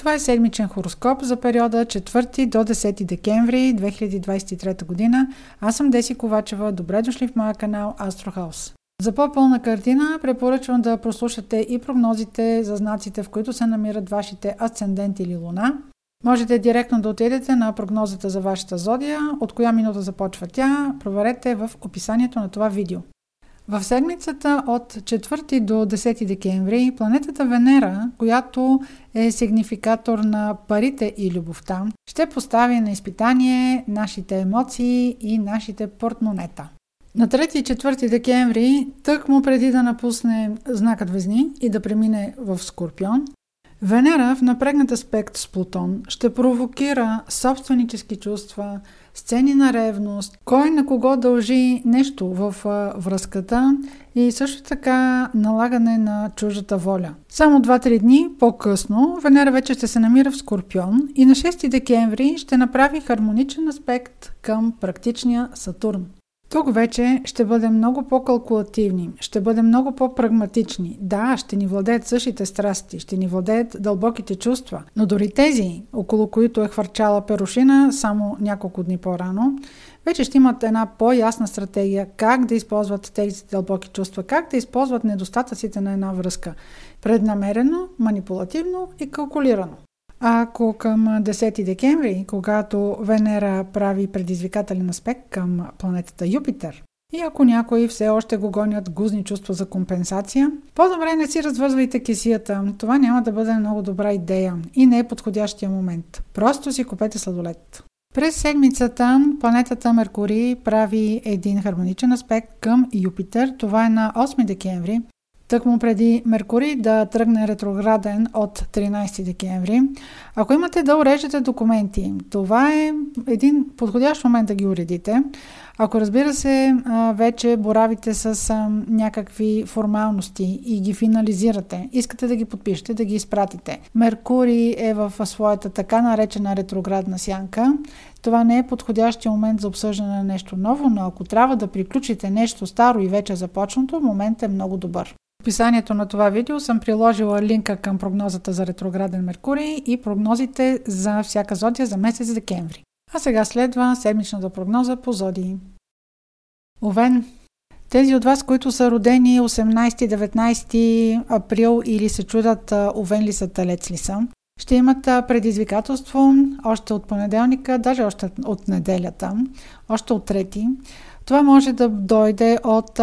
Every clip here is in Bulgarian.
Това е седмичен хороскоп за периода 4 до 10 декември 2023 година. Аз съм Деси Ковачева. Добре дошли в моя канал Астрохаус. За по-пълна картина препоръчвам да прослушате и прогнозите за знаците, в които се намират вашите асцендент или луна. Можете директно да отидете на прогнозата за вашата зодия, от коя минута започва тя, проверете в описанието на това видео. В седмицата от 4 до 10 декември планетата Венера, която е сигнификатор на парите и любовта, ще постави на изпитание нашите емоции и нашите портмонета. На 3 и 4 декември, тък му преди да напусне знакът Везни и да премине в Скорпион, Венера в напрегнат аспект с Плутон ще провокира собственически чувства, сцени на ревност, кой на кого дължи нещо в връзката и също така налагане на чужата воля. Само 2-3 дни по-късно Венера вече ще се намира в Скорпион и на 6 декември ще направи хармоничен аспект към практичния Сатурн. Тук вече ще бъдем много по-калкулативни, ще бъдем много по-прагматични. Да, ще ни владеят същите страсти, ще ни владеят дълбоките чувства, но дори тези, около които е хвърчала перушина само няколко дни по-рано, вече ще имат една по-ясна стратегия как да използват тези дълбоки чувства, как да използват недостатъците на една връзка. Преднамерено, манипулативно и калкулирано. Ако към 10 декември, когато Венера прави предизвикателен аспект към планетата Юпитер, и ако някои все още го гонят гузни чувства за компенсация, по-добре не си развързвайте кисията. Това няма да бъде много добра идея и не е подходящия момент. Просто си купете сладолет. През седмицата планетата Меркурий прави един хармоничен аспект към Юпитер. Това е на 8 декември тъкмо преди Меркурий да тръгне ретрограден от 13 декември. Ако имате да урежете документи, това е един подходящ момент да ги уредите. Ако разбира се, вече боравите с някакви формалности и ги финализирате, искате да ги подпишете, да ги изпратите. Меркурий е в своята така наречена ретроградна сянка. Това не е подходящия момент за обсъждане на нещо ново, но ако трябва да приключите нещо старо и вече започнато, моментът е много добър. В описанието на това видео съм приложила линка към прогнозата за ретрограден Меркурий и прогнозите за всяка зодия за месец декември. А сега следва седмичната прогноза по зодии. Овен. Тези от вас, които са родени 18-19 април или се чудат Овен ли са, Талец ли са, ще имат предизвикателство още от понеделника, даже още от неделята, още от трети. Това може да дойде от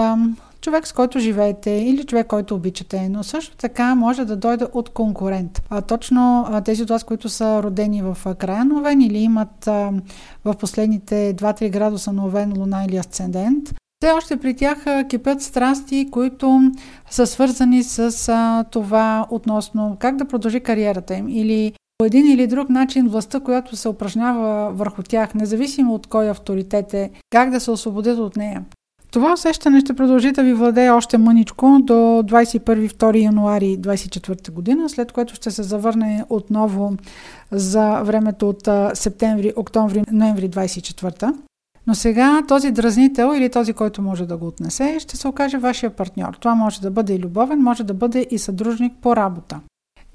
човек, с който живеете или човек, който обичате, но също така може да дойде от конкурент. А, точно а, тези от вас, които са родени в края на Овен или имат а, в последните 2-3 градуса на Овен, Луна или Асцендент, все още при тях кипят страсти, които са свързани с а, това относно как да продължи кариерата им или по един или друг начин властта, която се упражнява върху тях, независимо от кой авторитет е, как да се освободят от нея. Това усещане ще продължи да ви владее още мъничко до 21-2 януари 2024 година, след което ще се завърне отново за времето от септември, октомври, ноември 2024. Но сега този дразнител или този, който може да го отнесе, ще се окаже вашия партньор. Това може да бъде и любовен, може да бъде и съдружник по работа.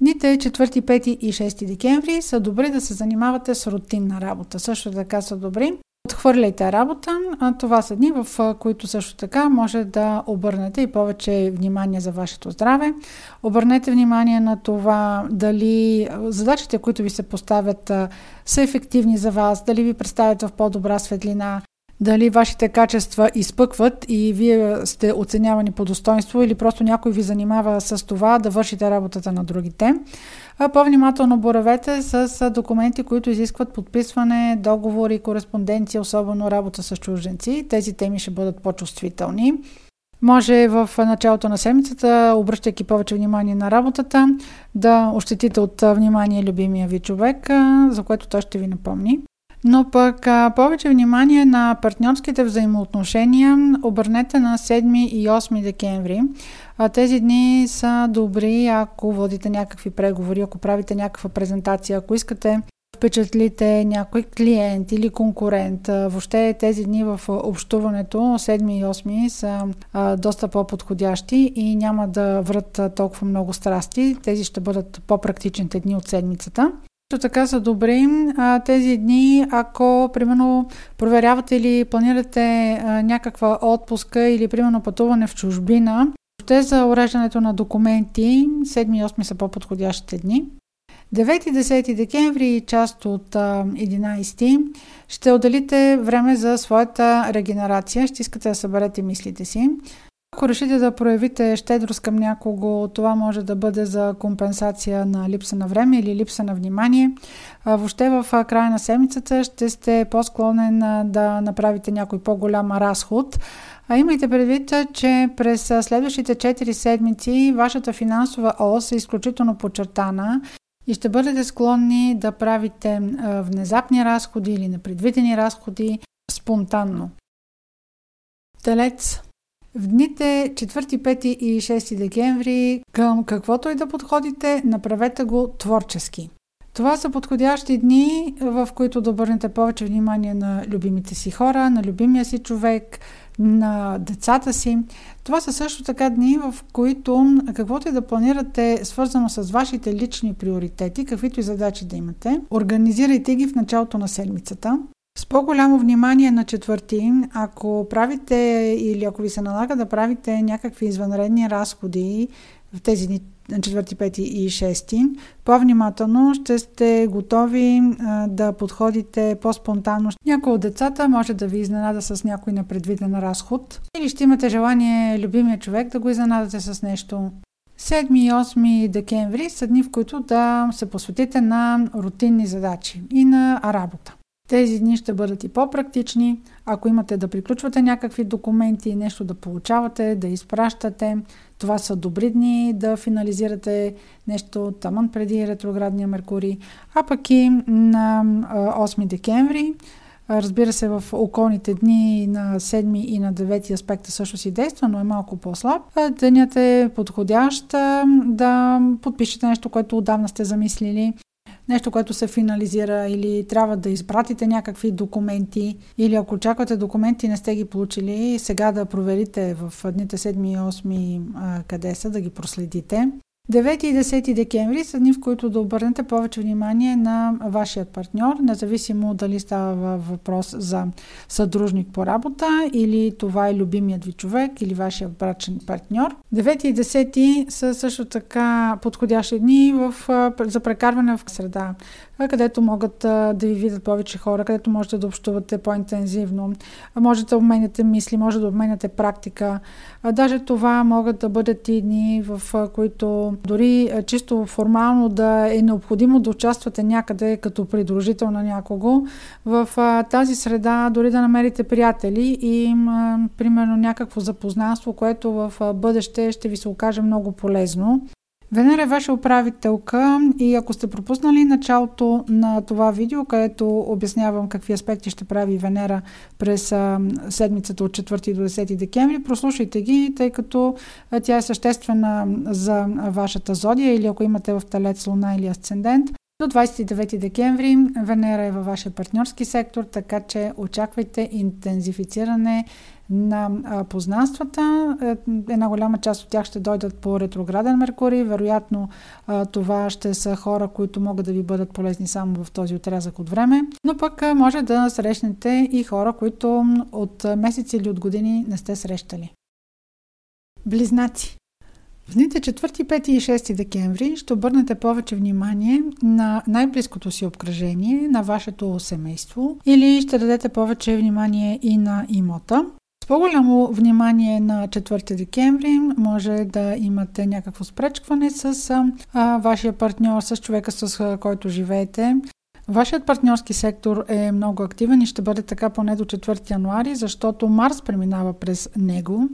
Дните 4, 5 и 6 декември са добри да се занимавате с рутинна работа. Също така са добри Отхвърляйте работа. Това са дни, в които също така може да обърнете и повече внимание за вашето здраве. Обърнете внимание на това дали задачите, които ви се поставят, са ефективни за вас, дали ви представят в по-добра светлина, дали вашите качества изпъкват и вие сте оценявани по достоинство или просто някой ви занимава с това да вършите работата на другите. По-внимателно боравете с документи, които изискват подписване, договори, кореспонденция, особено работа с чужденци. Тези теми ще бъдат по-чувствителни. Може в началото на седмицата, обръщайки повече внимание на работата, да ощетите от внимание любимия ви човек, за което той ще ви напомни. Но пък а, повече внимание на партньорските взаимоотношения обърнете на 7 и 8 декември. А, тези дни са добри, ако водите някакви преговори, ако правите някаква презентация, ако искате впечатлите някой клиент или конкурент. Въобще тези дни в общуването, 7 и 8 са а, доста по-подходящи и няма да врат толкова много страсти. Тези ще бъдат по-практичните дни от седмицата. Така са добри а, тези дни, ако примерно проверявате или планирате а, някаква отпуска или примерно пътуване в чужбина. Ще за уреждането на документи 7 и 8 са по-подходящите дни. 9-10 декември и част от 11 ще отделите време за своята регенерация. Ще искате да съберете мислите си. Ако решите да проявите щедрост към някого, това може да бъде за компенсация на липса на време или липса на внимание. Въобще в края на седмицата ще сте по-склонен да направите някой по-голям разход. А имайте предвид, че през следващите 4 седмици вашата финансова ос е изключително подчертана и ще бъдете склонни да правите внезапни разходи или непредвидени разходи спонтанно. Телец в дните 4, 5 и 6 декември към каквото и да подходите, направете го творчески. Това са подходящи дни, в които да обърнете повече внимание на любимите си хора, на любимия си човек, на децата си. Това са също така дни, в които каквото и да планирате свързано с вашите лични приоритети, каквито и задачи да имате, организирайте ги в началото на седмицата. С по-голямо внимание на четвърти, ако правите или ако ви се налага да правите някакви извънредни разходи в тези дни на 4, 5 и 6, по-внимателно ще сте готови а, да подходите по-спонтанно. Някой от децата може да ви изненада с някой непредвиден разход или ще имате желание любимия човек да го изненадате с нещо. 7 и 8 декември са дни, в които да се посветите на рутинни задачи и на работа. Тези дни ще бъдат и по-практични. Ако имате да приключвате някакви документи, нещо да получавате, да изпращате, това са добри дни да финализирате нещо тъмън преди ретроградния Меркурий. А пък и на 8 декември, разбира се, в околните дни на 7 и на 9 аспекта също си действа, но е малко по-слаб. Денят е подходящ да подпишете нещо, което отдавна сте замислили нещо, което се финализира или трябва да изпратите някакви документи или ако очаквате документи не сте ги получили, сега да проверите в дните 7 и 8 къде са, да ги проследите. 9 и 10 декември са дни, в които да обърнете повече внимание на вашият партньор, независимо дали става въпрос за съдружник по работа или това е любимият ви човек или вашия брачен партньор. 9 и 10 са също така подходящи дни в, за прекарване в среда, където могат да ви видят повече хора, където можете да общувате по-интензивно, можете да обменяте мисли, може да обменяте практика. Даже това могат да бъдат и дни, в които дори чисто формално да е необходимо да участвате някъде като придружител на някого. В тази среда дори да намерите приятели и примерно някакво запознанство, което в бъдеще ще ви се окаже много полезно. Венера е ваша управителка и ако сте пропуснали началото на това видео, където обяснявам какви аспекти ще прави Венера през седмицата от 4 до 10 декември, прослушайте ги, тъй като тя е съществена за вашата зодия или ако имате в Телец Луна или Асцендент. До 29 декември Венера е във вашия партньорски сектор, така че очаквайте интензифициране на познанствата. Е, една голяма част от тях ще дойдат по ретрограден Меркурий. Вероятно това ще са хора, които могат да ви бъдат полезни само в този отрязък от време. Но пък може да срещнете и хора, които от месеци или от години не сте срещали. Близнаци. В дните 4, 5 и 6 декември ще обърнете повече внимание на най-близкото си обкръжение, на вашето семейство или ще дадете повече внимание и на имота. С по-голямо внимание на 4 декември може да имате някакво спречкване с а, вашия партньор, с човека, с който живеете. Вашият партньорски сектор е много активен и ще бъде така поне до 4 януари, защото Марс преминава през него.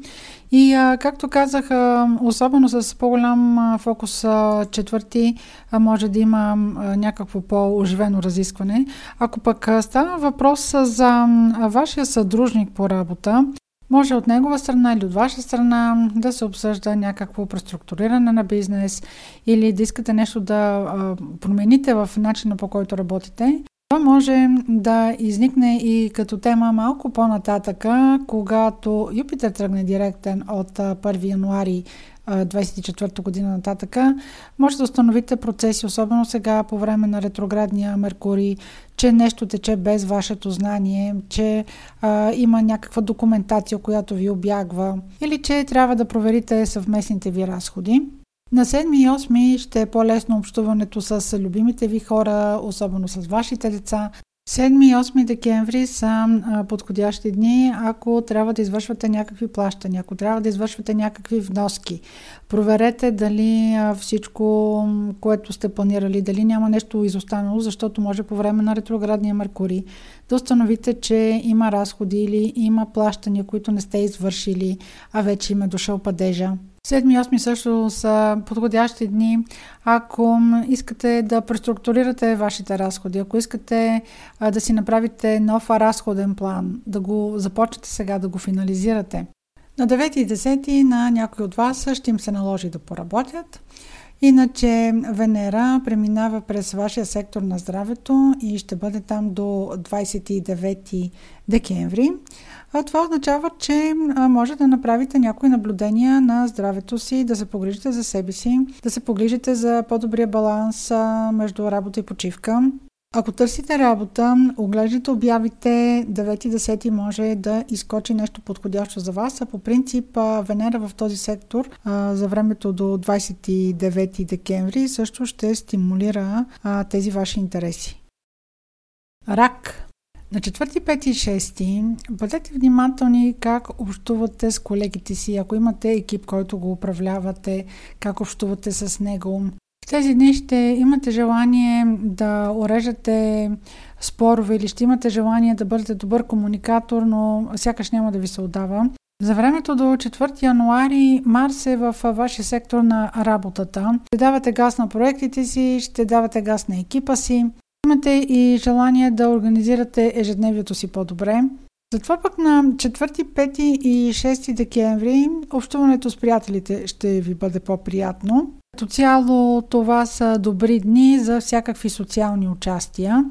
И, както казах, особено с по-голям фокус а, четвърти, а, може да има някакво по-оживено разискване. Ако пък а, става въпрос за вашия съдружник по работа, Може от негова страна или от ваша страна да се обсъжда някакво преструктуриране на бизнес или да искате нещо да промените в начина по който работите. Това може да изникне и като тема малко по-нататъка, когато Юпитер тръгне директен от 1 януари 24 година нататъка, може да установите процеси, особено сега по време на ретроградния Меркурий, че нещо тече без вашето знание, че а, има някаква документация, която ви обягва или че трябва да проверите съвместните ви разходи. На 7 и 8 ще е по-лесно общуването с любимите ви хора, особено с вашите деца. 7 и 8 декември са подходящи дни, ако трябва да извършвате някакви плащания, ако трябва да извършвате някакви вноски. Проверете дали всичко, което сте планирали, дали няма нещо изостанало, защото може по време на ретроградния Меркурий да установите, че има разходи или има плащания, които не сте извършили, а вече има дошъл падежа. 7 и 8 също са подходящи дни, ако искате да преструктурирате вашите разходи, ако искате а, да си направите нов разходен план, да го започнете сега, да го финализирате. На 9 и 10 на някой от вас ще им се наложи да поработят. Иначе Венера преминава през вашия сектор на здравето и ще бъде там до 29 декември. А това означава, че може да направите някои наблюдения на здравето си, да се погрижите за себе си, да се погрижите за по-добрия баланс между работа и почивка. Ако търсите работа, оглеждате обявите 9-10 може да изкочи нещо подходящо за вас, а по принцип Венера в този сектор за времето до 29 декември също ще стимулира тези ваши интереси. Рак на 4, 5 и 6 бъдете внимателни как общувате с колегите си, ако имате екип, който го управлявате, как общувате с него. Тези дни ще имате желание да уреждате спорове или ще имате желание да бъдете добър комуникатор, но сякаш няма да ви се отдава. За времето до 4 януари Марс е в вашия сектор на работата. Ще давате газ на проектите си, ще давате газ на екипа си. Имате и желание да организирате ежедневието си по-добре. Затова пък на 4, 5 и 6 декември общуването с приятелите ще ви бъде по-приятно. Като цяло това са добри дни за всякакви социални участия.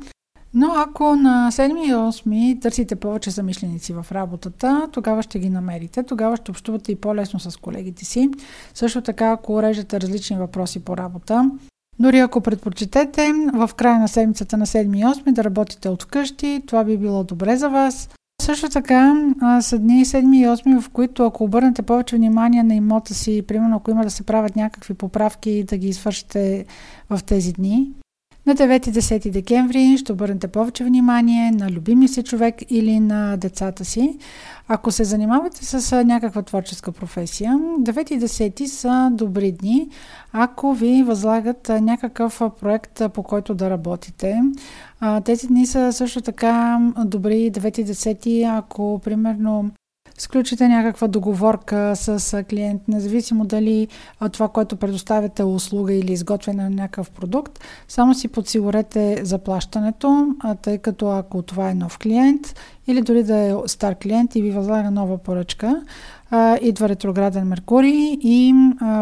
Но ако на 7 и 8 търсите повече замишленици в работата, тогава ще ги намерите. Тогава ще общувате и по-лесно с колегите си. Също така, ако уреждате различни въпроси по работа, дори ако предпочитете в края на седмицата на 7 и 8 да работите от вкъщи, това би било добре за вас. Също така са дни 7 и 8, в които ако обърнете повече внимание на имота си, примерно ако има да се правят някакви поправки, да ги извършите в тези дни, на 9-10 декември ще обърнете повече внимание на любимия си човек или на децата си. Ако се занимавате с някаква творческа професия, 9 и 10 са добри дни, ако ви възлагат някакъв проект, по който да работите. Тези дни са също така добри 9 и 10, ако примерно сключите някаква договорка с клиент, независимо дали това, което предоставяте е услуга или изготвяне на някакъв продукт, само си подсигурете заплащането, тъй като ако това е нов клиент или дори да е стар клиент и ви възлага нова поръчка, идва ретрограден Меркурий и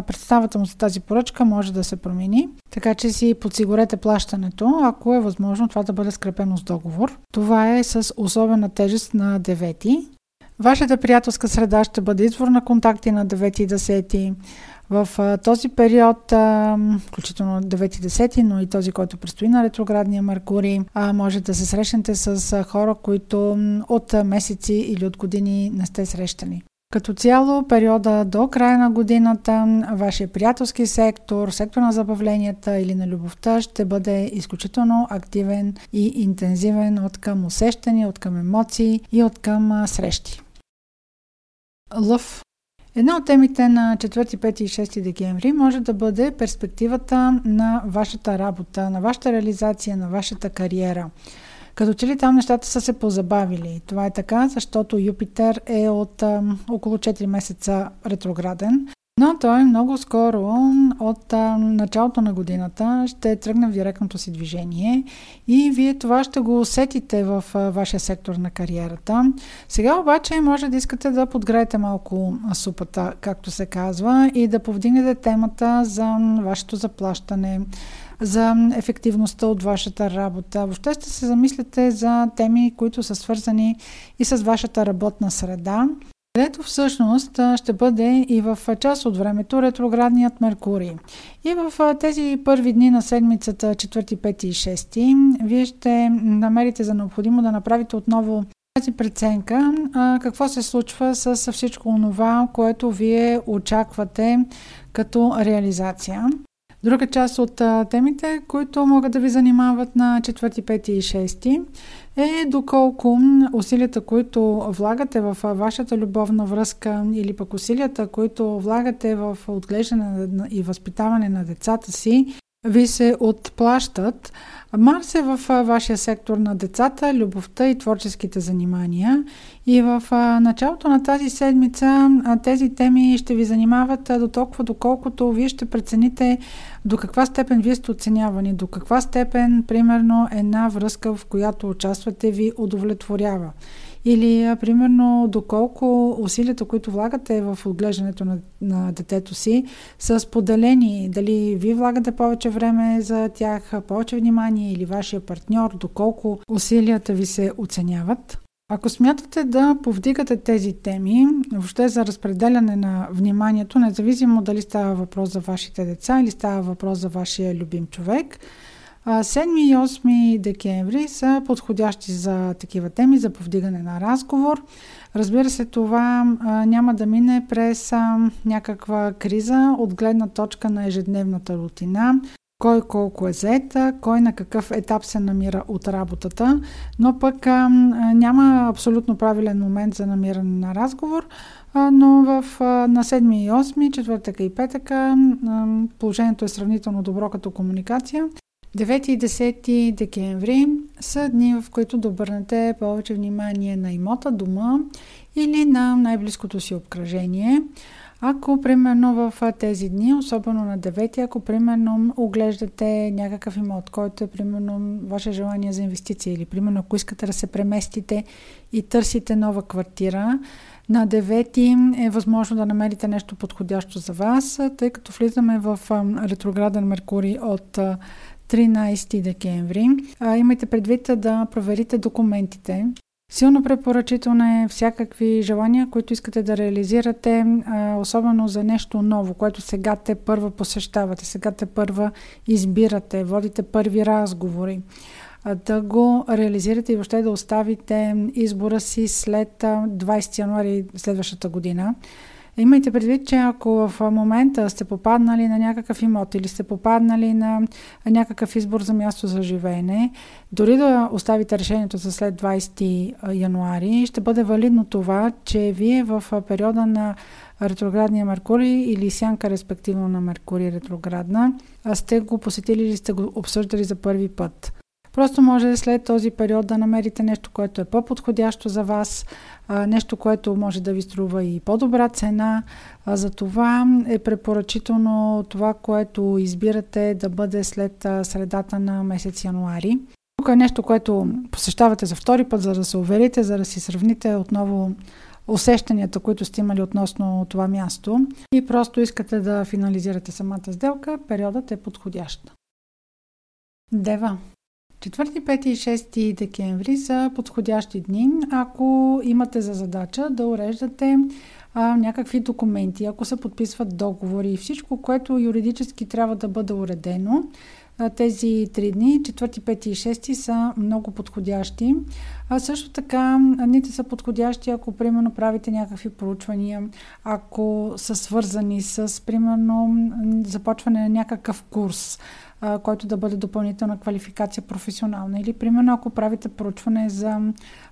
представата му за тази поръчка може да се промени. Така че си подсигурете плащането, ако е възможно това да бъде скрепено с договор. Това е с особена тежест на 9 Вашата приятелска среда ще бъде извор на контакти на 9 и 10. В а, този период, а, включително 9 и 10, но и този, който предстои на ретроградния Меркурий, а, може да се срещнете с а, хора, които от месеци или от години не сте срещани. Като цяло, периода до края на годината, вашия приятелски сектор, сектор на забавленията или на любовта ще бъде изключително активен и интензивен от към усещания, от към емоции и от към срещи. Лъв. Една от темите на 4, 5 и 6 декември може да бъде перспективата на вашата работа, на вашата реализация, на вашата кариера. Като че ли там нещата са се позабавили. Това е така, защото Юпитер е от а, около 4 месеца ретрограден. Но той много скоро, от а, началото на годината, ще тръгне в директното си движение и вие това ще го усетите в а, вашия сектор на кариерата. Сега обаче може да искате да подгреете малко супата, както се казва, и да повдигнете темата за вашето заплащане, за ефективността от вашата работа. Въобще ще се замислите за теми, които са свързани и с вашата работна среда където всъщност ще бъде и в част от времето ретроградният Меркурий. И в тези първи дни на седмицата, 4, 5 и 6, вие ще намерите за необходимо да направите отново тази преценка какво се случва с всичко това, което вие очаквате като реализация. Друга част от темите, които могат да ви занимават на 4, 5 и 6 е доколко усилията, които влагате в вашата любовна връзка или пък усилията, които влагате в отглеждане и възпитаване на децата си, ви се отплащат. Марс е в вашия сектор на децата, любовта и творческите занимания. И в началото на тази седмица тези теми ще ви занимават до толкова, доколкото вие ще прецените до каква степен вие сте оценявани, до каква степен, примерно, една връзка, в която участвате, ви удовлетворява. Или, примерно, доколко усилията, които влагате в отглеждането на, на детето си, са споделени. Дали вие влагате повече време за тях, повече внимание или вашия партньор, доколко усилията ви се оценяват. Ако смятате да повдигате тези теми, въобще за разпределяне на вниманието, независимо дали става въпрос за вашите деца или става въпрос за вашия любим човек, 7 и 8 декември са подходящи за такива теми, за повдигане на разговор. Разбира се, това няма да мине през някаква криза от гледна точка на ежедневната рутина, кой колко е заета, кой на какъв етап се намира от работата, но пък а, няма абсолютно правилен момент за намиране на разговор, а, но в, а, на 7 и 8, четвъртъка и петъка положението е сравнително добро като комуникация 9 и 10 декември са дни, в които да обърнете повече внимание на имота, дома или на най-близкото си обкръжение. Ако, примерно, в тези дни, особено на 9, ако, примерно, оглеждате някакъв имот, който е, примерно, ваше желание за инвестиция или, примерно, ако искате да се преместите и търсите нова квартира, на 9 е възможно да намерите нещо подходящо за вас, тъй като влизаме в ретрограден Меркурий от 13 декември. А, имайте предвид да проверите документите. Силно препоръчително е всякакви желания, които искате да реализирате, а, особено за нещо ново, което сега те първа посещавате, сега те първа избирате, водите първи разговори да го реализирате и въобще да оставите избора си след 20 януари следващата година. Имайте предвид, че ако в момента сте попаднали на някакъв имот или сте попаднали на някакъв избор за място за живеене, дори да оставите решението за след 20 януари, ще бъде валидно това, че вие в периода на ретроградния Меркурий или сянка респективно на Меркурий ретроградна, сте го посетили или сте го обсъждали за първи път. Просто може след този период да намерите нещо, което е по-подходящо за вас, нещо, което може да ви струва и по-добра цена. За това е препоръчително това, което избирате да бъде след средата на месец януари. Тук е нещо, което посещавате за втори път, за да се уверите, за да си сравните отново усещанията, които сте имали относно това място и просто искате да финализирате самата сделка, периодът е подходящ. Дева. 4, 5 и 6 декември са подходящи дни, ако имате за задача да уреждате а, някакви документи, ако се подписват договори и всичко, което юридически трябва да бъде уредено. Тези три дни, 4, 5 и 6 са много подходящи. А също така, дните са подходящи, ако примерно правите някакви проучвания, ако са свързани с, примерно, започване на някакъв курс а, който да бъде допълнителна квалификация професионална. Или, примерно, ако правите проучване за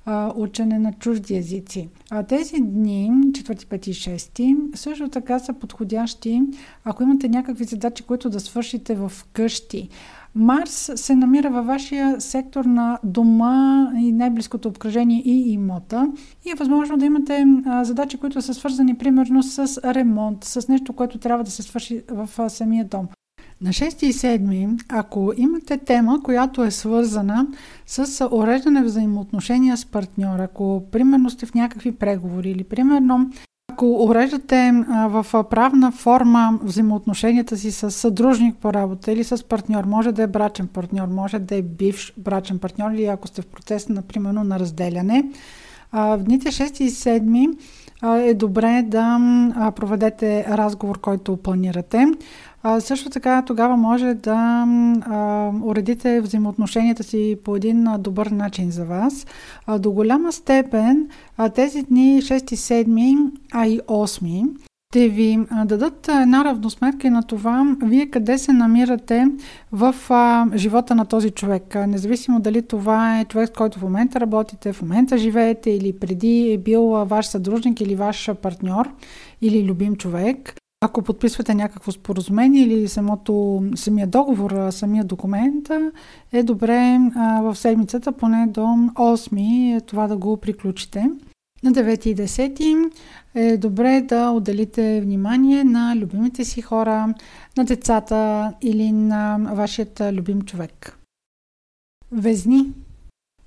а, учене на чужди езици. А тези дни, 4, 5 и 6, също така са подходящи, ако имате някакви задачи, които да свършите в къщи Марс се намира във вашия сектор на дома и най-близкото обкръжение и имота и е възможно да имате задачи, които са свързани примерно с ремонт, с нещо, което трябва да се свърши в самия дом. На 6 и 7, ако имате тема, която е свързана с уреждане взаимоотношения с партньора, ако примерно сте в някакви преговори или примерно ако уреждате в правна форма взаимоотношенията си с съдружник по работа или с партньор, може да е брачен партньор, може да е бивш брачен партньор или ако сте в процес, например, на разделяне, в дните 6 и 7 е добре да проведете разговор, който планирате. А, също така тогава може да а, уредите взаимоотношенията си по един а, добър начин за вас. А, до голяма степен а, тези дни 6, 7, а и 8 ще ви дадат една равносметка на това, вие къде се намирате в а, живота на този човек. Независимо дали това е човек, с който в момента работите, в момента живеете или преди е бил ваш съдружник или ваш партньор или любим човек. Ако подписвате някакво споразумение или самото, самия договор, самия документ, е добре а, в седмицата поне до 8 е това да го приключите. На 9 и 10 е добре да отделите внимание на любимите си хора, на децата или на вашият любим човек. Везни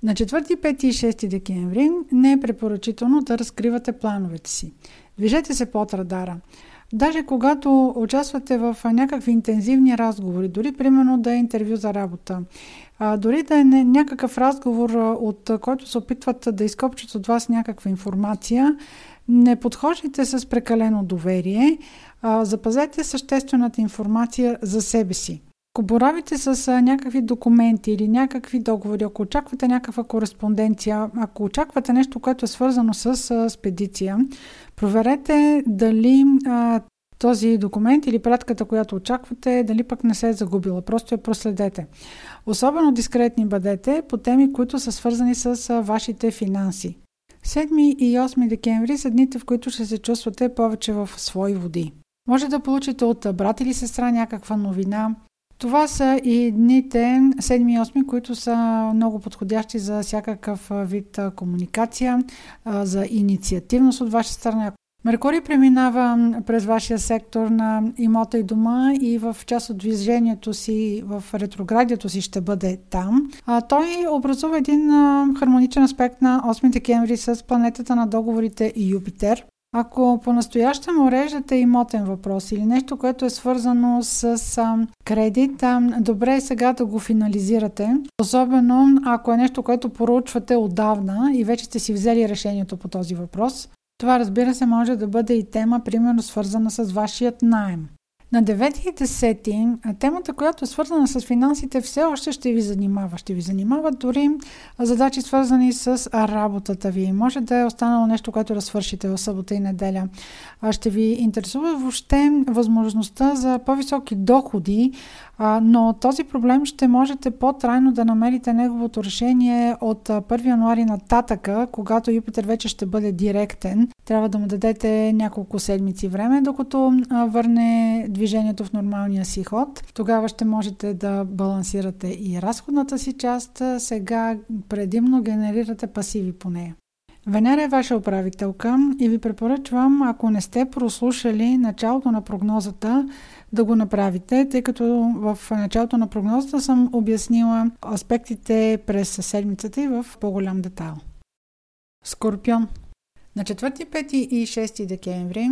на 4, 5 и 6 декември не е препоръчително да разкривате плановете си. Движете се под радара. Даже когато участвате в някакви интензивни разговори, дори примерно да е интервю за работа, дори да е някакъв разговор, от който се опитват да изкопчат от вас някаква информация, не подхождайте с прекалено доверие, запазете съществената информация за себе си. Ако боравите с а, някакви документи или някакви договори, ако очаквате някаква кореспонденция, ако очаквате нещо, което е свързано с а, спедиция, проверете дали а, този документ или пратката, която очаквате, дали пък не се е загубила. Просто я проследете. Особено дискретни бъдете по теми, които са свързани с вашите финанси. 7 и 8 декември са дните, в които ще се чувствате повече в свои води. Може да получите от брат или сестра някаква новина, това са и дните 7 и 8, които са много подходящи за всякакъв вид комуникация, за инициативност от ваша страна. Меркурий преминава през вашия сектор на имота и дома и в част от движението си, в ретроградието си ще бъде там. А, той образува един хармоничен аспект на 8 декември с планетата на договорите Юпитер. Ако по-настоящем уреждате имотен въпрос или нещо, което е свързано с а, кредит, а, добре е сега да го финализирате. Особено ако е нещо, което поручвате отдавна и вече сте си взели решението по този въпрос. Това разбира се може да бъде и тема, примерно свързана с вашият найем. На 9 и 10 темата, която е свързана с финансите, все още ще ви занимава. Ще ви занимава дори задачи свързани с работата ви. Може да е останало нещо, което да свършите в събота и неделя. Ще ви интересува въобще възможността за по-високи доходи, но този проблем ще можете по-трайно да намерите неговото решение от 1 януари нататъка, когато Юпитер вече ще бъде директен. Трябва да му дадете няколко седмици време, докато върне движението в нормалния си ход. Тогава ще можете да балансирате и разходната си част. Сега предимно генерирате пасиви по нея. Венера е ваша управителка и ви препоръчвам, ако не сте прослушали началото на прогнозата, да го направите, тъй като в началото на прогнозата съм обяснила аспектите през седмицата и в по-голям детайл. Скорпион. На 4, 5 и 6 декември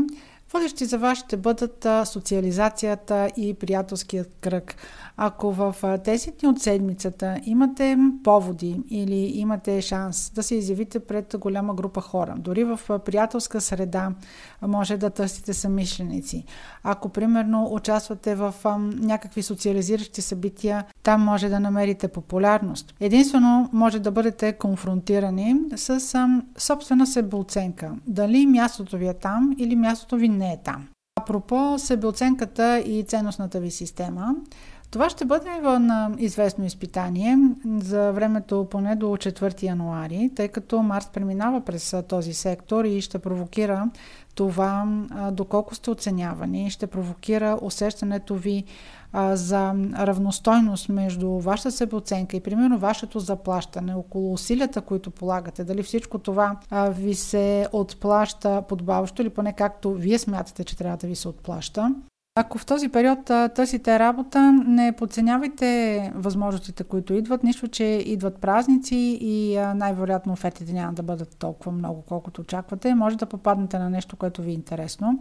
Водещи за вас ще бъдат социализацията и приятелският кръг. Ако в тези дни от седмицата имате поводи или имате шанс да се изявите пред голяма група хора, дори в приятелска среда може да търсите самишленици. Ако примерно участвате в някакви социализиращи събития, там може да намерите популярност. Единствено може да бъдете конфронтирани с собствена себеоценка. Дали мястото ви е там или мястото ви не е там. Апропо себеоценката и ценностната ви система, Това ще бъде на известно изпитание за времето поне до 4 януари, тъй като Марс преминава през този сектор и ще провокира това доколко сте оценявани, ще провокира усещането ви за равностойност между вашата себеоценка и примерно вашето заплащане, около усилията, които полагате, дали всичко това ви се отплаща подбаващо или поне както вие смятате, че трябва да ви се отплаща. Ако в този период а, търсите работа, не подценявайте възможностите, които идват. Нищо, че идват празници и а, най-вероятно офертите няма да бъдат толкова много, колкото очаквате. Може да попаднете на нещо, което ви е интересно.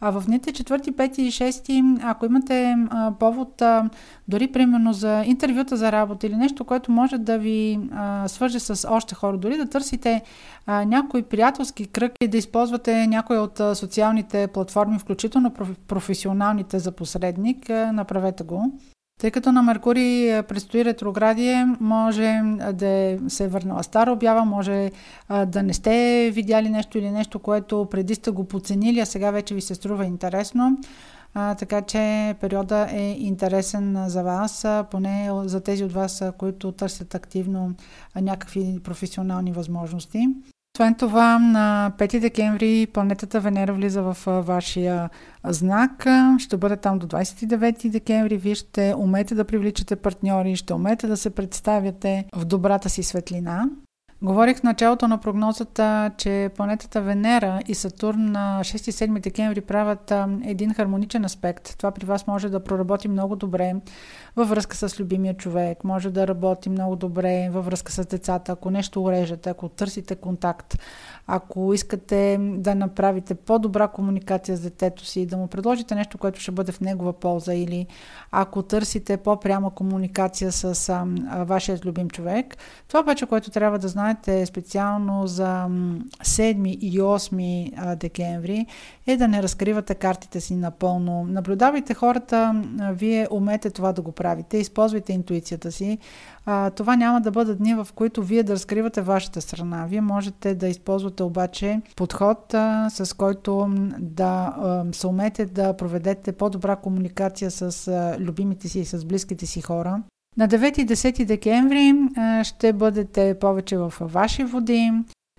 А в дните 4, 5 и 6, ако имате повод дори примерно за интервюта за работа или нещо, което може да ви свърже с още хора, дори да търсите някой приятелски кръг и да използвате някой от социалните платформи, включително професионалните за посредник, направете го. Тъй като на Меркурий е, предстои ретроградие, може е, да се е върнала стара обява, може е, да не сте видяли нещо или нещо, което преди сте го подценили, а сега вече ви се струва интересно. Така че периода е интересен за вас, поне за тези от вас, които търсят активно някакви професионални възможности. Освен това, на 5 декември планетата Венера влиза в вашия знак. Ще бъде там до 29 декември. Вие ще умеете да привличате партньори, ще умеете да се представяте в добрата си светлина. Говорих в началото на прогнозата, че планетата Венера и Сатурн на 6 и 7 декември правят един хармоничен аспект. Това при вас може да проработи много добре във връзка с любимия човек, може да работи много добре във връзка с децата, ако нещо урежете, ако търсите контакт, ако искате да направите по-добра комуникация с детето си, да му предложите нещо, което ще бъде в негова полза или ако търсите по-пряма комуникация с а, вашият любим човек. Това обаче, което трябва да знаете специално за 7 и 8 декември е да не разкривате картите си напълно. Наблюдавайте хората, вие умеете това да го правите, използвайте интуицията си. А, това няма да бъдат дни, в които вие да разкривате вашата страна. Вие можете да използвате обаче подход, а, с който да а, се умете да проведете по-добра комуникация с а, любимите си и с близките си хора. На 9 и 10 декември ще бъдете повече в ваши води,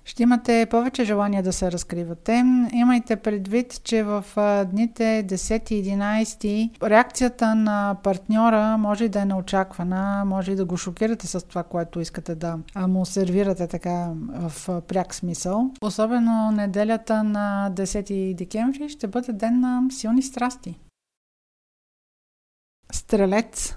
ще имате повече желание да се разкривате. Имайте предвид, че в дните 10 и 11 реакцията на партньора може да е неочаквана, може и да го шокирате с това, което искате да му сервирате така в пряк смисъл. Особено неделята на 10 декември ще бъде ден на силни страсти. Стрелец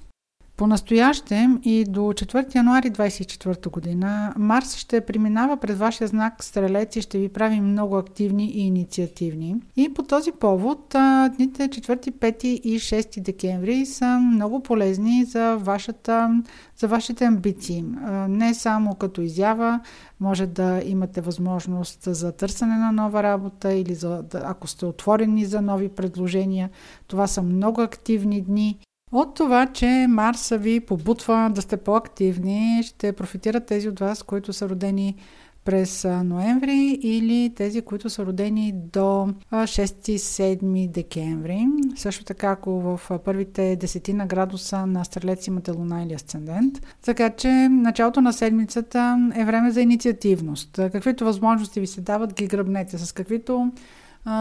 по-настоящем и до 4 януари 2024 година Марс ще преминава през вашия знак Стрелец и ще ви прави много активни и инициативни. И по този повод дните 4, 5 и 6 декември са много полезни за, вашата, за вашите амбиции. Не само като изява, може да имате възможност за търсене на нова работа или за, ако сте отворени за нови предложения. Това са много активни дни от това, че Марса ви побутва да сте по-активни, ще профитират тези от вас, които са родени през ноември или тези, които са родени до 6-7 декември. Също така, ако в първите десетина градуса на Стрелец имате луна или асцендент. Така че началото на седмицата е време за инициативност. Каквито възможности ви се дават, ги гръбнете. С каквито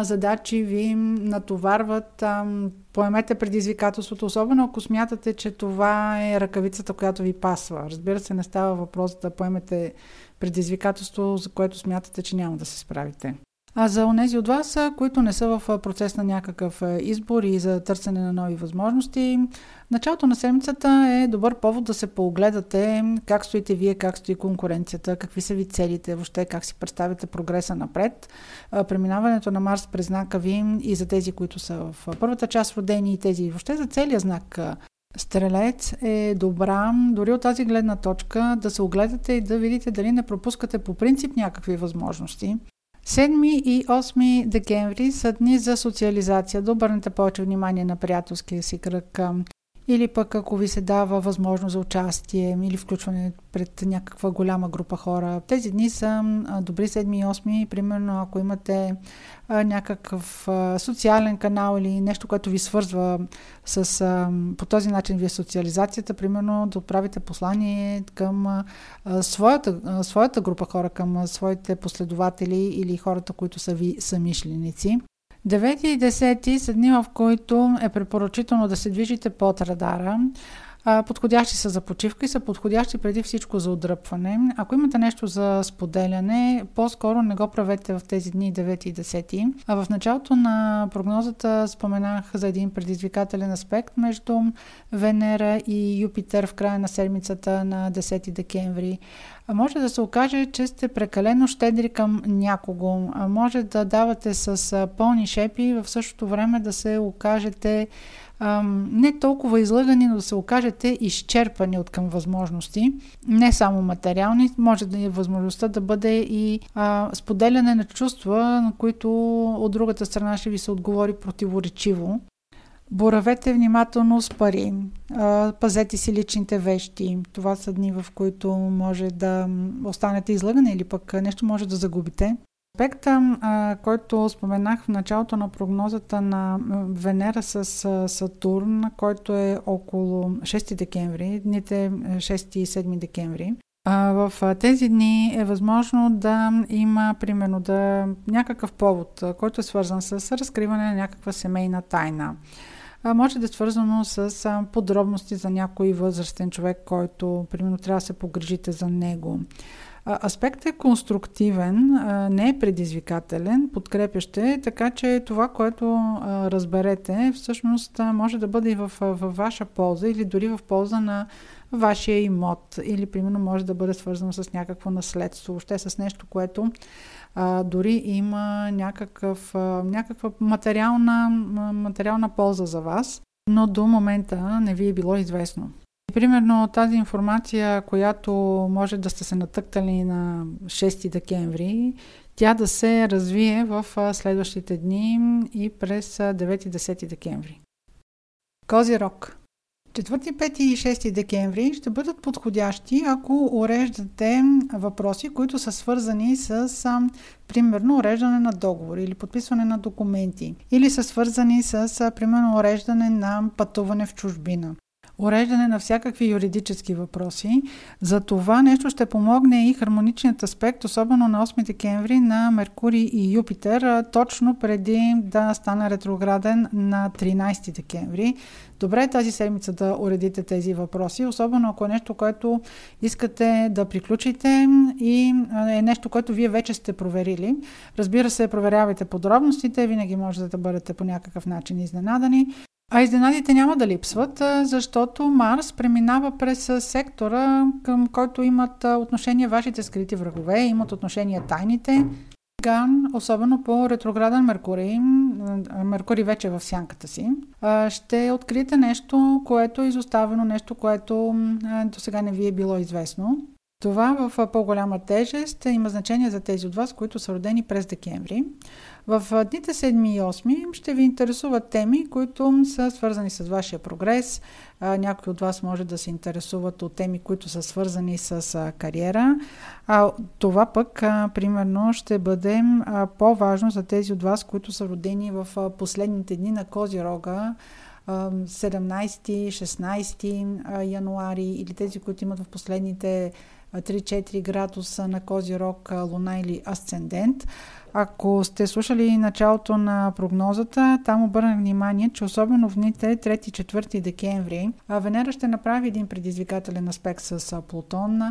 задачи ви натоварват, поемете предизвикателството, особено ако смятате, че това е ръкавицата, която ви пасва. Разбира се, не става въпрос да поемете предизвикателство, за което смятате, че няма да се справите. А за онези от вас, които не са в процес на някакъв избор и за търсене на нови възможности, началото на седмицата е добър повод да се поогледате как стоите вие, как стои конкуренцията, какви са ви целите, въобще как си представяте прогреса напред. Преминаването на Марс през знака ви и за тези, които са в първата част родени и тези въобще за целия знак Стрелец е добра, дори от тази гледна точка, да се огледате и да видите дали не пропускате по принцип някакви възможности. 7 и 8 декември са дни за социализация, да обърнете повече внимание на приятелския си кръг или пък ако ви се дава възможност за участие или включване пред някаква голяма група хора. Тези дни са добри 7 и 8, примерно ако имате някакъв социален канал или нещо, което ви свързва с, по този начин ви е социализацията, примерно да отправите послание към своята, своята група хора, към своите последователи или хората, които са ви самишленици. 9 и 10 са дни, в които е препоръчително да се движите под радара. Подходящи са за почивка и са подходящи преди всичко за отдръпване. Ако имате нещо за споделяне, по-скоро не го правете в тези дни 9 и 10. А в началото на прогнозата споменах за един предизвикателен аспект между Венера и Юпитер в края на седмицата на 10 декември. Може да се окаже, че сте прекалено щедри към някого. Може да давате с пълни шепи в същото време да се окажете не толкова излъгани, но да се окажете изчерпани от към възможности. Не само материални, може да е възможността да бъде и а, споделяне на чувства, на които от другата страна ще ви се отговори противоречиво. Боравете внимателно с пари, пазете си личните вещи. Това са дни, в които може да останете излъгани или пък нещо може да загубите. Аспекта, който споменах в началото на прогнозата на Венера с Сатурн, който е около 6 декември, дните 6 и 7 декември, в тези дни е възможно да има, примерно, да някакъв повод, който е свързан с разкриване на някаква семейна тайна. Може да е свързано с подробности за някой възрастен човек, който, примерно, трябва да се погрижите за него. Аспектът е конструктивен, не е предизвикателен, подкрепящ е, така че това, което разберете, всъщност може да бъде и в, в ваша полза или дори в полза на вашия имот или примерно може да бъде свързано с някакво наследство, въобще с нещо, което а, дори има някакъв, а, някаква материална, материална полза за вас, но до момента не ви е било известно. Примерно тази информация, която може да сте се натъктали на 6 декември, тя да се развие в следващите дни и през 9-10 декември. Козирог 4, 5 и 6 декември ще бъдат подходящи, ако уреждате въпроси, които са свързани с, примерно, уреждане на договори или подписване на документи, или са свързани с, примерно, уреждане на пътуване в чужбина уреждане на всякакви юридически въпроси. За това нещо ще помогне и хармоничният аспект, особено на 8 декември на Меркурий и Юпитер, точно преди да стане ретрограден на 13 декември. Добре е тази седмица да уредите тези въпроси, особено ако е нещо, което искате да приключите и е нещо, което вие вече сте проверили. Разбира се, проверявайте подробностите, винаги можете да бъдете по някакъв начин изненадани. А изненадите няма да липсват, защото Марс преминава през сектора, към който имат отношение вашите скрити врагове, имат отношение тайните. Ган, особено по ретрограден Меркурий, Меркурий вече е в сянката си, ще откриете нещо, което е изоставено, нещо, което до сега не ви е било известно. Това в по-голяма тежест има значение за тези от вас, които са родени през декември. В дните 7 и 8 ще ви интересуват теми, които са свързани с вашия прогрес. Някои от вас може да се интересуват от теми, които са свързани с кариера. А това пък, примерно, ще бъде по-важно за тези от вас, които са родени в последните дни на Козирога, 17-16 януари или тези, които имат в последните 3-4 градуса на Козирог, Луна или Асцендент. Ако сте слушали началото на прогнозата, там обърнах внимание, че особено в дните 3-4 декември Венера ще направи един предизвикателен аспект с Плутон.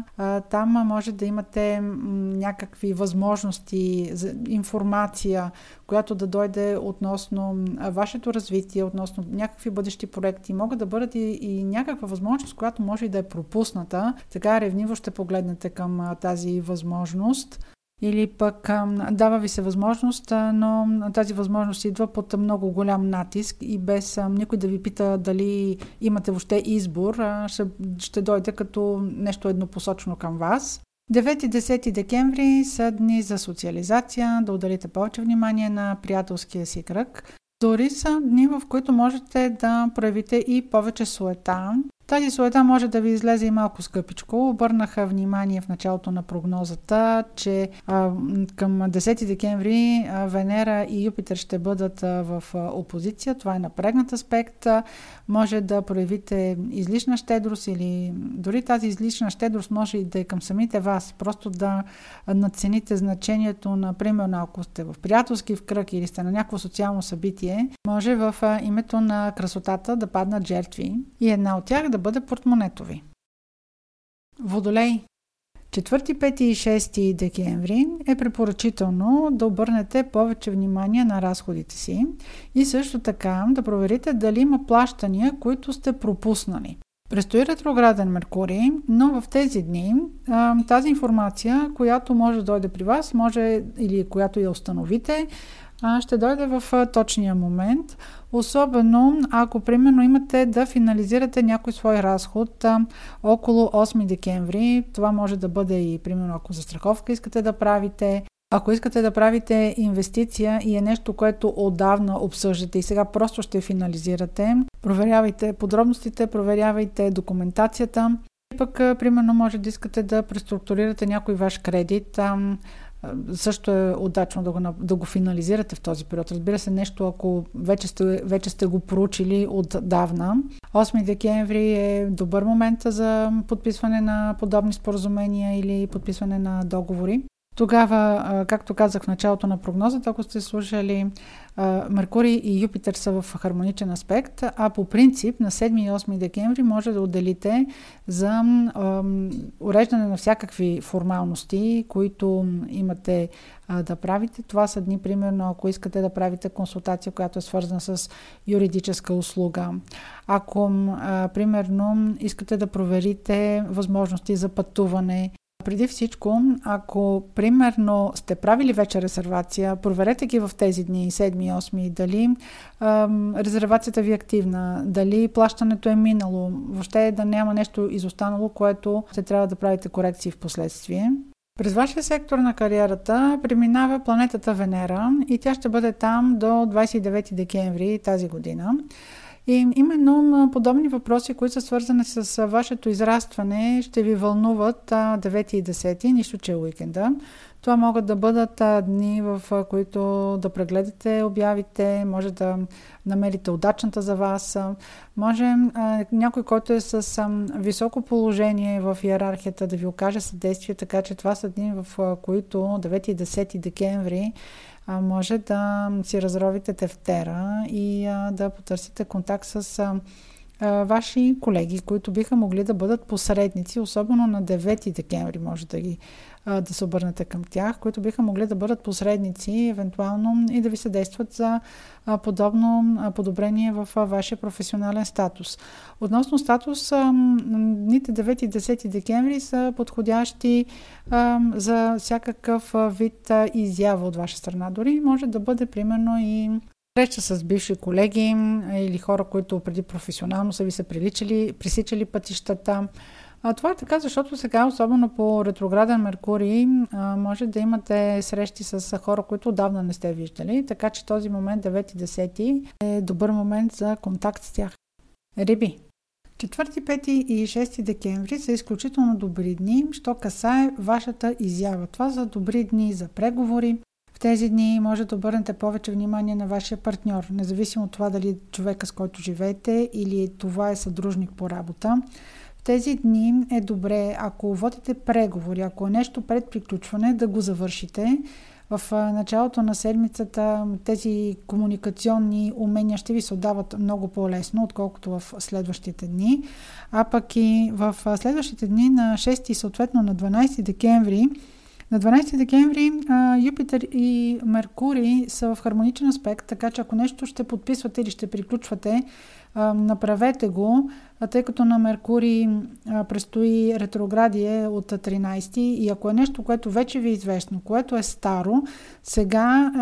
Там може да имате някакви възможности информация, която да дойде относно вашето развитие, относно някакви бъдещи проекти. Могат да бъдат и, и някаква възможност, която може и да е пропусната. Така ревниво ще погледнете към тази възможност или пък дава ви се възможност, но тази възможност идва под много голям натиск и без никой да ви пита дали имате въобще избор, ще, ще дойде като нещо еднопосочно към вас. 9-10 декември са дни за социализация, да ударите повече внимание на приятелския си кръг. Дори са дни, в които можете да проявите и повече суета, тази суета може да ви излезе и малко скъпичко. Обърнаха внимание в началото на прогнозата, че а, към 10 декември а, Венера и Юпитер ще бъдат а, в а, опозиция. Това е напрегнат аспект. А, може да проявите излишна щедрост или дори тази излишна щедрост може и да е към самите вас. Просто да надцените значението, например, ако сте в приятелски в кръг или сте на някакво социално събитие, може в а, името на красотата да паднат жертви и една от тях да бъде портмонето ви. Водолей 4, 5 и 6 декември е препоръчително да обърнете повече внимание на разходите си и също така да проверите дали има плащания, които сте пропуснали. Престои ретрограден Меркурий, но в тези дни тази информация, която може да дойде при вас, може или която я установите, ще дойде в точния момент. Особено ако примерно имате да финализирате някой свой разход а, около 8 декември. Това може да бъде и примерно ако за страховка искате да правите, ако искате да правите инвестиция и е нещо, което отдавна обсъждате и сега просто ще финализирате, проверявайте подробностите, проверявайте документацията. И пък, примерно, може да искате да преструктурирате някой ваш кредит също е удачно да го, да го финализирате в този период. Разбира се, нещо, ако вече сте, вече сте го проучили отдавна. 8 декември е добър момент за подписване на подобни споразумения или подписване на договори. Тогава, както казах в началото на прогнозата, ако сте слушали, Меркурий и Юпитер са в хармоничен аспект, а по принцип на 7 и 8 декември може да отделите за уреждане на всякакви формалности, които имате да правите. Това са дни, примерно, ако искате да правите консултация, която е свързана с юридическа услуга. Ако, примерно, искате да проверите възможности за пътуване преди всичко, ако примерно сте правили вече резервация, проверете ги в тези дни, 7 и 8, дали ам, резервацията ви е активна, дали плащането е минало, въобще да няма нещо изостанало, което ще трябва да правите корекции в последствие. През вашия сектор на кариерата преминава планетата Венера и тя ще бъде там до 29 декември тази година. И именно подобни въпроси, които са свързани с вашето израстване, ще ви вълнуват 9 и 10, нищо, че е уикенда. Това могат да бъдат дни, в които да прегледате обявите, може да намерите удачната за вас. Може някой, който е с високо положение в иерархията, да ви окаже съдействие, така че това са дни, в които 9 и 10 декември може да си разровите тефтера и да потърсите контакт с а, ваши колеги, които биха могли да бъдат посредници, особено на 9 декември може да ги да се обърнете към тях, които биха могли да бъдат посредници, евентуално и да ви съдействат за подобно подобрение в вашия професионален статус. Относно статус, дните 9 и 10 декември са подходящи за всякакъв вид изява от ваша страна. Дори може да бъде примерно и среща с бивши колеги или хора, които преди професионално са ви се приличали, пресичали пътищата. А, това е така, защото сега, особено по ретрограден Меркурий, а, може да имате срещи с хора, които отдавна не сте виждали, така че този момент, 9 10 е добър момент за контакт с тях. Риби. 4, 5 и 6 декември са изключително добри дни, що касае вашата изява. Това са добри дни за преговори. В тези дни може да обърнете повече внимание на вашия партньор, независимо от това дали е човека с който живеете или това е съдружник по работа. В тези дни е добре, ако водите преговори, ако е нещо пред приключване, да го завършите. В началото на седмицата тези комуникационни умения ще ви се отдават много по-лесно, отколкото в следващите дни. А пък и в следващите дни на 6 и съответно на 12 декември на 12 декември Юпитер и Меркурий са в хармоничен аспект, така че ако нещо ще подписвате или ще приключвате, направете го, тъй като на Меркурий предстои ретроградие от 13 и ако е нещо, което вече ви е известно, което е старо, сега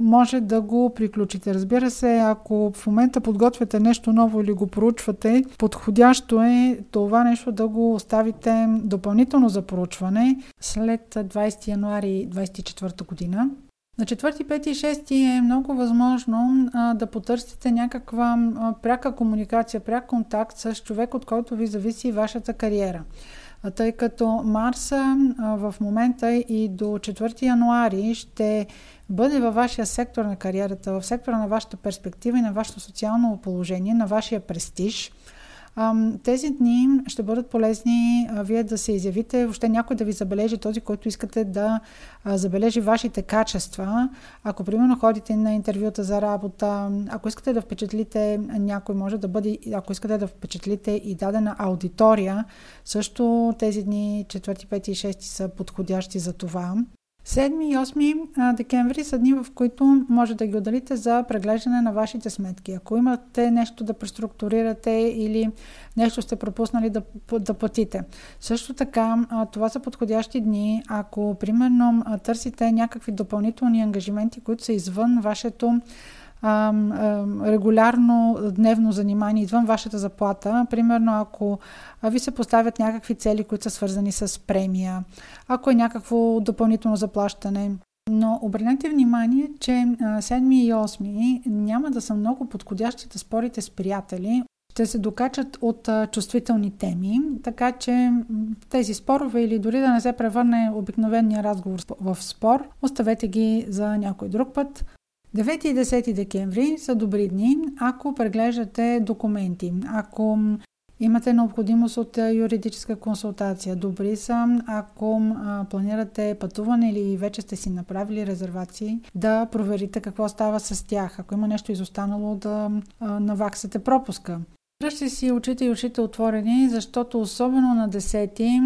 може да го приключите. Разбира се, ако в момента подготвяте нещо ново или го проучвате, подходящо е това нещо да го оставите допълнително за проучване след 20 януари 2024 година. На 4, 5 и 6 е много възможно а, да потърсите някаква а, пряка комуникация, пряк контакт с човек, от който ви зависи вашата кариера. А, тъй като Марса а, в момента и до 4 януари ще бъде във вашия сектор на кариерата, в сектора на вашата перспектива и на вашето социално положение, на вашия престиж – тези дни ще бъдат полезни вие да се изявите, въобще някой да ви забележи, този, който искате да забележи вашите качества. Ако, примерно, ходите на интервюта за работа, ако искате да впечатлите някой, може да бъде, ако искате да впечатлите и дадена аудитория, също тези дни, 4, 5 и 6 са подходящи за това. 7 и 8 декември са дни, в които може да ги отделите за преглеждане на вашите сметки. Ако имате нещо да преструктурирате или нещо сте пропуснали да, да платите. Също така, това са подходящи дни, ако примерно търсите някакви допълнителни ангажименти, които са извън вашето регулярно дневно занимание извън вашата заплата. Примерно, ако ви се поставят някакви цели, които са свързани с премия, ако е някакво допълнително заплащане. Но обърнете внимание, че 7 и 8 няма да са много подходящи да спорите с приятели, ще се докачат от чувствителни теми, така че тези спорове или дори да не се превърне обикновения разговор в спор, оставете ги за някой друг път. 9 и 10 декември са добри дни, ако преглеждате документи, ако имате необходимост от юридическа консултация. Добри са, ако планирате пътуване или вече сте си направили резервации, да проверите какво става с тях. Ако има нещо изостанало, да наваксате пропуска. Дръжте си очите и ушите отворени, защото особено на 10-ти,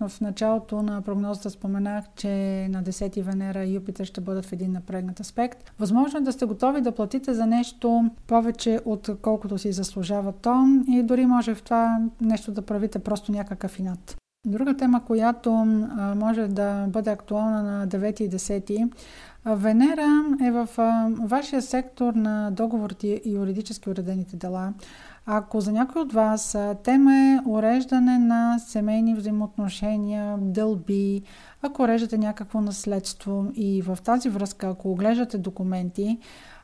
в началото на прогнозата споменах, че на 10-ти Венера и Юпитер ще бъдат в един напрегнат аспект. Възможно е да сте готови да платите за нещо повече от колкото си заслужава то и дори може в това нещо да правите просто някакъв инат. Друга тема, която може да бъде актуална на 9 и 10 Венера е в вашия сектор на договорите и юридически уредените дела. Ако за някой от вас тема е уреждане на семейни взаимоотношения, дълби, ако уреждате някакво наследство и в тази връзка, ако оглеждате документи,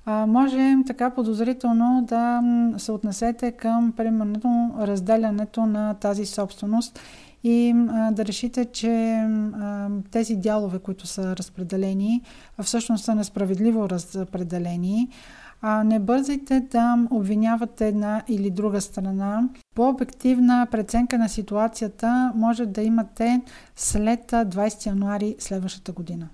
може така подозрително да се отнесете към, примерно, разделянето на тази собственост и да решите, че тези дялове, които са разпределени, всъщност са несправедливо разпределени. А, не бързайте да обвинявате една или друга страна. По-обективна преценка на ситуацията може да имате след 20 януари следващата година.